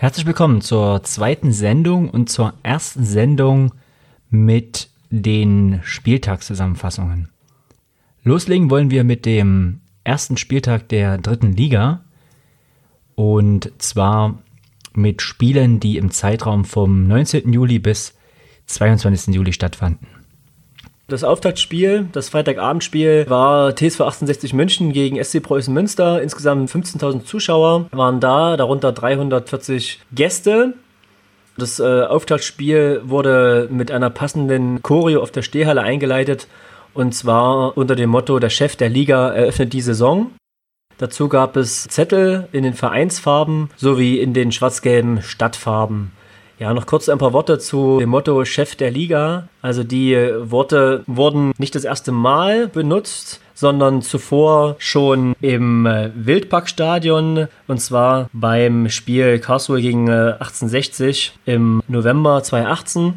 Herzlich willkommen zur zweiten Sendung und zur ersten Sendung mit den Spieltagszusammenfassungen. Loslegen wollen wir mit dem ersten Spieltag der dritten Liga und zwar mit Spielen, die im Zeitraum vom 19. Juli bis 22. Juli stattfanden. Das Auftaktspiel, das Freitagabendspiel, war TSV 1860 München gegen SC Preußen Münster. Insgesamt 15.000 Zuschauer waren da, darunter 340 Gäste. Das äh, Auftaktspiel wurde mit einer passenden Choreo auf der Stehhalle eingeleitet und zwar unter dem Motto: Der Chef der Liga eröffnet die Saison. Dazu gab es Zettel in den Vereinsfarben sowie in den schwarz-gelben Stadtfarben. Ja, noch kurz ein paar Worte zu dem Motto Chef der Liga. Also die Worte wurden nicht das erste Mal benutzt, sondern zuvor schon im äh, Wildparkstadion und zwar beim Spiel Karlsruhe gegen 1860 äh, im November 2018.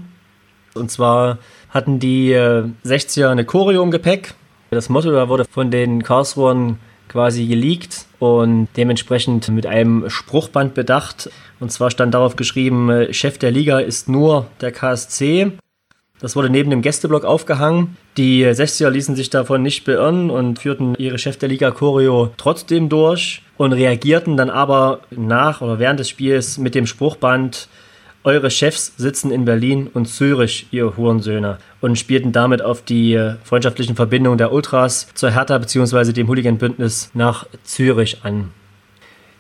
Und zwar hatten die 60er äh, eine Choreo im Gepäck. Das Motto da wurde von den Karlsruhern quasi geleakt und dementsprechend mit einem Spruchband bedacht. Und zwar stand darauf geschrieben, äh, Chef der Liga ist nur der KSC. Das wurde neben dem Gästeblock aufgehangen. Die 60er ließen sich davon nicht beirren und führten ihre Chef der Liga Choreo trotzdem durch und reagierten dann aber nach oder während des Spiels mit dem Spruchband eure Chefs sitzen in Berlin und Zürich, ihr Hurensöhne, und spielten damit auf die äh, freundschaftlichen Verbindungen der Ultras zur Hertha bzw. dem Hooligan-Bündnis nach Zürich an.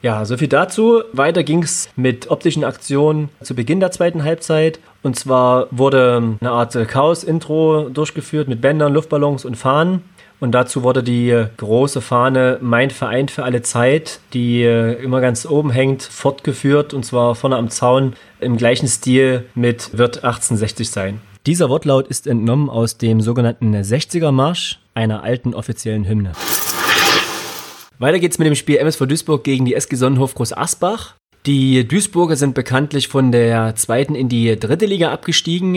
Ja, soviel dazu. Weiter ging es mit optischen Aktionen zu Beginn der zweiten Halbzeit. Und zwar wurde eine Art Chaos-Intro durchgeführt mit Bändern, Luftballons und Fahnen. Und dazu wurde die große Fahne Mein Verein für alle Zeit, die äh, immer ganz oben hängt, fortgeführt. Und zwar vorne am Zaun im gleichen Stil mit Wird 1860 sein. Dieser Wortlaut ist entnommen aus dem sogenannten 60er Marsch, einer alten offiziellen Hymne. Weiter geht's mit dem Spiel MSV Duisburg gegen die SG Sonnenhof Groß Asbach. Die Duisburger sind bekanntlich von der zweiten in die dritte Liga abgestiegen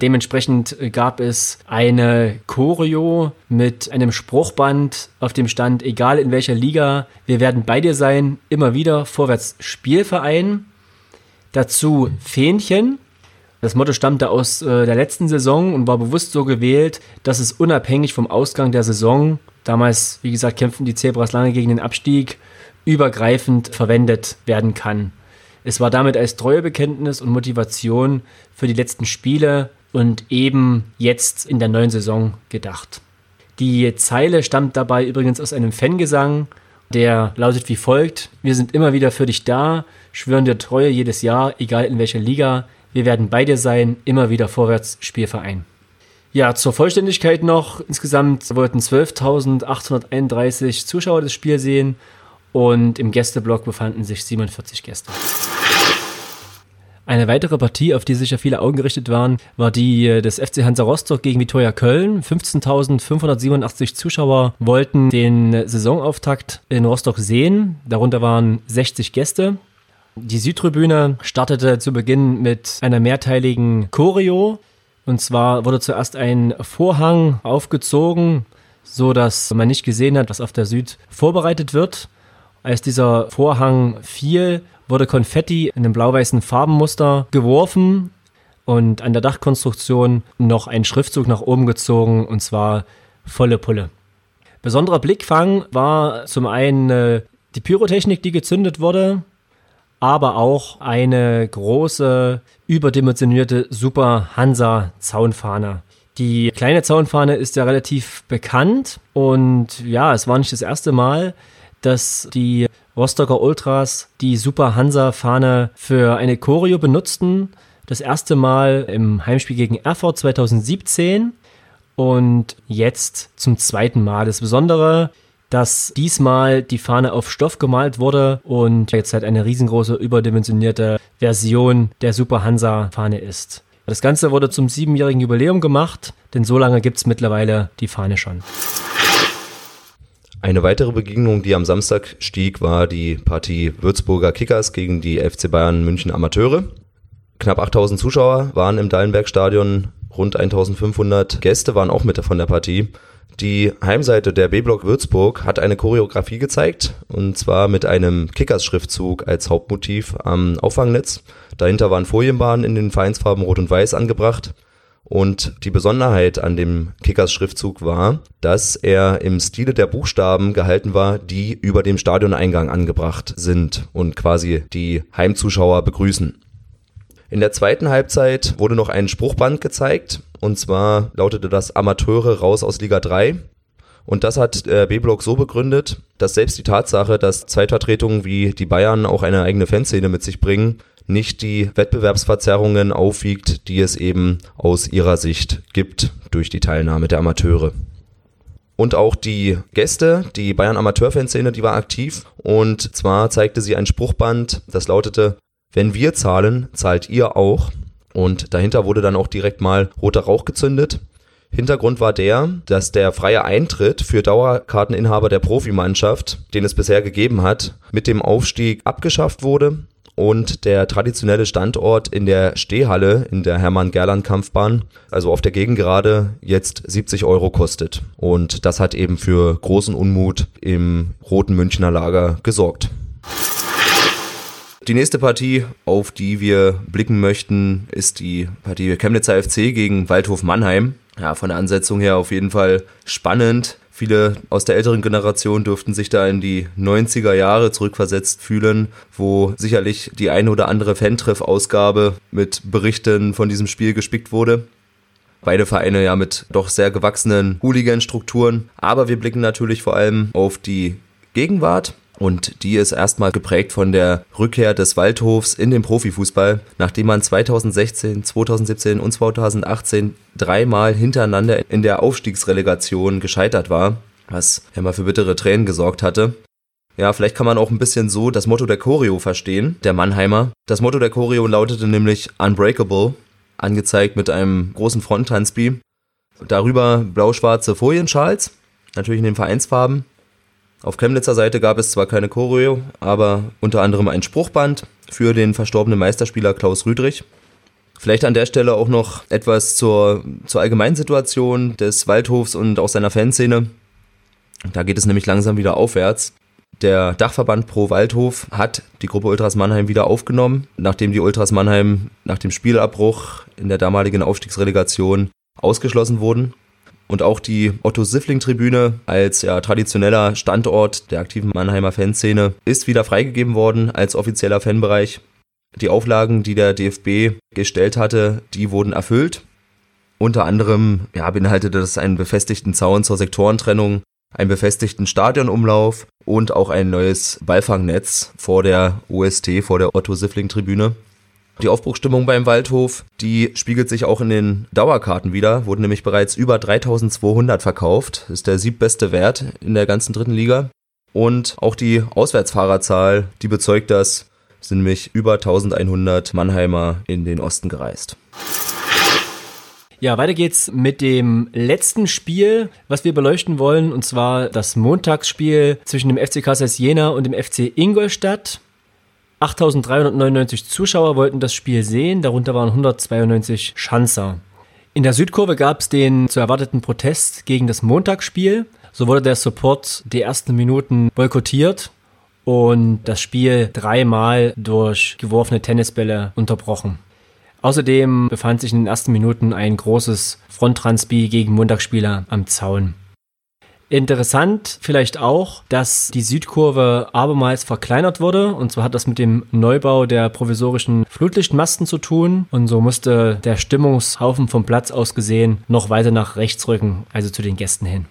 Dementsprechend gab es eine Choreo mit einem Spruchband, auf dem stand, egal in welcher Liga, wir werden bei dir sein, immer wieder vorwärts Spielverein. Dazu Fähnchen. Das Motto stammte aus äh, der letzten Saison und war bewusst so gewählt, dass es unabhängig vom Ausgang der Saison, damals, wie gesagt, kämpften die Zebras lange gegen den Abstieg, übergreifend verwendet werden kann. Es war damit als Treuebekenntnis und Motivation für die letzten Spiele und eben jetzt in der neuen Saison gedacht. Die Zeile stammt dabei übrigens aus einem Fangesang, der lautet wie folgt: Wir sind immer wieder für dich da, schwören dir Treue jedes Jahr, egal in welcher Liga. Wir werden bei dir sein, immer wieder vorwärts Spielverein. Ja, zur Vollständigkeit noch. Insgesamt wollten 12.831 Zuschauer das Spiel sehen und im Gästeblock befanden sich 47 Gäste. Eine weitere Partie, auf die sicher viele Augen gerichtet waren, war die äh, des FC Hansa Rostock gegen Vitoria Köln. 15.587 Zuschauer wollten den Saisonauftakt in Rostock sehen. Darunter waren 60 Gäste. Die Südtribüne startete zu Beginn mit einer mehrteiligen Choreo. Und zwar wurde zuerst ein Vorhang aufgezogen, so dass man nicht gesehen hat, was auf der Süd vorbereitet wird. Als dieser Vorhang fiel, wurde Konfetti in einem blau-weißen Farbenmuster geworfen und an der Dachkonstruktion noch ein Schriftzug nach oben gezogen und zwar volle Pulle. Besonderer Blickfang war zum einen äh, die Pyrotechnik, die gezündet wurde, aber auch eine große, überdimensionierte Super Hansa Zaunfahne. Die kleine Zaunfahne ist ja relativ bekannt und ja, es war nicht das erste Mal, dass die Rostocker Ultras die Super Hansa-Fahne für eine Choreo benutzten. Das erste Mal im Heimspiel gegen Erfurt 2017 und jetzt zum zweiten Mal. Das Besondere, dass diesmal die Fahne auf Stoff gemalt wurde und jetzt halt eine riesengroße überdimensionierte Version der Super Hansa-Fahne ist. Das Ganze wurde zum siebenjährigen Jubiläum gemacht, denn so lange gibt es mittlerweile die Fahne schon. Eine weitere Begegnung, die am Samstag stieg, war die Partie Würzburger Kickers gegen die FC Bayern München Amateure. Knapp 8000 Zuschauer waren im Dallenberg-Stadion, rund 1500 Gäste waren auch mit von der Partie. Die Heimseite der B-Block Würzburg hat eine Choreografie gezeigt und zwar mit einem Kickers-Schriftzug als Hauptmotiv am Auffangnetz. Dahinter waren Folienbahnen in den Vereinsfarben Rot und Weiß angebracht. Und die Besonderheit an dem Kickers-Schriftzug war, dass er im Stile der Buchstaben gehalten war, die über dem Stadioneingang angebracht sind und quasi die Heimzuschauer begrüßen. In der zweiten Halbzeit wurde noch ein Spruchband gezeigt und zwar lautete das Amateure raus aus Liga 3. Und das hat der B-Block so begründet, dass selbst die Tatsache, dass Zweitvertretungen wie die Bayern auch eine eigene Fanszene mit sich bringen, nicht die Wettbewerbsverzerrungen aufwiegt, die es eben aus ihrer Sicht gibt durch die Teilnahme der Amateure. Und auch die Gäste, die Bayern Amateurfanszene, die war aktiv. Und zwar zeigte sie ein Spruchband, das lautete, wenn wir zahlen, zahlt ihr auch. Und dahinter wurde dann auch direkt mal roter Rauch gezündet. Hintergrund war der, dass der freie Eintritt für Dauerkarteninhaber der Profimannschaft, den es bisher gegeben hat, mit dem Aufstieg abgeschafft wurde und der traditionelle Standort in der Stehhalle in der Hermann-Gerland-Kampfbahn, also auf der Gegengerade, jetzt 70 Euro kostet. Und das hat eben für großen Unmut im roten Münchner Lager gesorgt. Die nächste Partie, auf die wir blicken möchten, ist die Partie Chemnitzer FC gegen Waldhof Mannheim. Ja, von der Ansetzung her auf jeden Fall spannend. Viele aus der älteren Generation dürften sich da in die 90er Jahre zurückversetzt fühlen, wo sicherlich die eine oder andere Fantreff-Ausgabe mit Berichten von diesem Spiel gespickt wurde. Beide Vereine ja mit doch sehr gewachsenen Hooligan-Strukturen. Aber wir blicken natürlich vor allem auf die Gegenwart. Und die ist erstmal geprägt von der Rückkehr des Waldhofs in den Profifußball, nachdem man 2016, 2017 und 2018 dreimal hintereinander in der Aufstiegsrelegation gescheitert war, was ja mal für bittere Tränen gesorgt hatte. Ja, vielleicht kann man auch ein bisschen so das Motto der Choreo verstehen, der Mannheimer. Das Motto der Choreo lautete nämlich Unbreakable, angezeigt mit einem großen Fronttanzbi. Darüber blau-schwarze Folienschals, natürlich in den Vereinsfarben. Auf Chemnitzer Seite gab es zwar keine Choreo, aber unter anderem ein Spruchband für den verstorbenen Meisterspieler Klaus Rüdrich. Vielleicht an der Stelle auch noch etwas zur, zur Allgemeinsituation des Waldhofs und auch seiner Fanszene. Da geht es nämlich langsam wieder aufwärts. Der Dachverband Pro Waldhof hat die Gruppe Ultras Mannheim wieder aufgenommen, nachdem die Ultras Mannheim nach dem Spielabbruch in der damaligen Aufstiegsrelegation ausgeschlossen wurden. Und auch die Otto-Siffling-Tribüne als ja, traditioneller Standort der aktiven Mannheimer Fanszene ist wieder freigegeben worden als offizieller Fanbereich. Die Auflagen, die der DFB gestellt hatte, die wurden erfüllt. Unter anderem ja, beinhaltete das einen befestigten Zaun zur Sektorentrennung, einen befestigten Stadionumlauf und auch ein neues Ballfangnetz vor der OST, vor der Otto-Siffling-Tribüne. Die Aufbruchstimmung beim Waldhof, die spiegelt sich auch in den Dauerkarten wieder, wurden nämlich bereits über 3200 verkauft, ist der siebbeste Wert in der ganzen dritten Liga. Und auch die Auswärtsfahrerzahl, die bezeugt das, sind nämlich über 1100 Mannheimer in den Osten gereist. Ja, weiter geht's mit dem letzten Spiel, was wir beleuchten wollen, und zwar das Montagsspiel zwischen dem FC Kassel Jena und dem FC Ingolstadt. 8.399 Zuschauer wollten das Spiel sehen, darunter waren 192 Schanzer. In der Südkurve gab es den zu erwarteten Protest gegen das Montagsspiel. So wurde der Support die ersten Minuten boykottiert und das Spiel dreimal durch geworfene Tennisbälle unterbrochen. Außerdem befand sich in den ersten Minuten ein großes Fronttransbi gegen Montagsspieler am Zaun. Interessant vielleicht auch, dass die Südkurve abermals verkleinert wurde. Und zwar hat das mit dem Neubau der provisorischen Flutlichtmasten zu tun. Und so musste der Stimmungshaufen vom Platz aus gesehen noch weiter nach rechts rücken, also zu den Gästen hin.